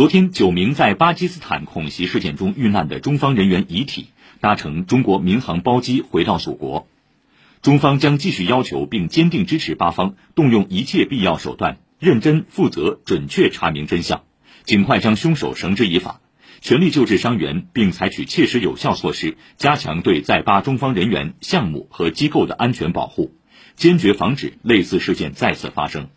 昨天九名在巴基斯坦恐袭事件中遇难的中方人员遗体搭乘中国民航包机回到祖国。中方将继续要求并坚定支持巴方动用一切必要手段认真负责准确查明真相尽快将凶手绳之以法。全力救治伤员并采取切实有效措施加强对在巴中方人员项目和机构的安全保护坚决防止类似事件再次发生。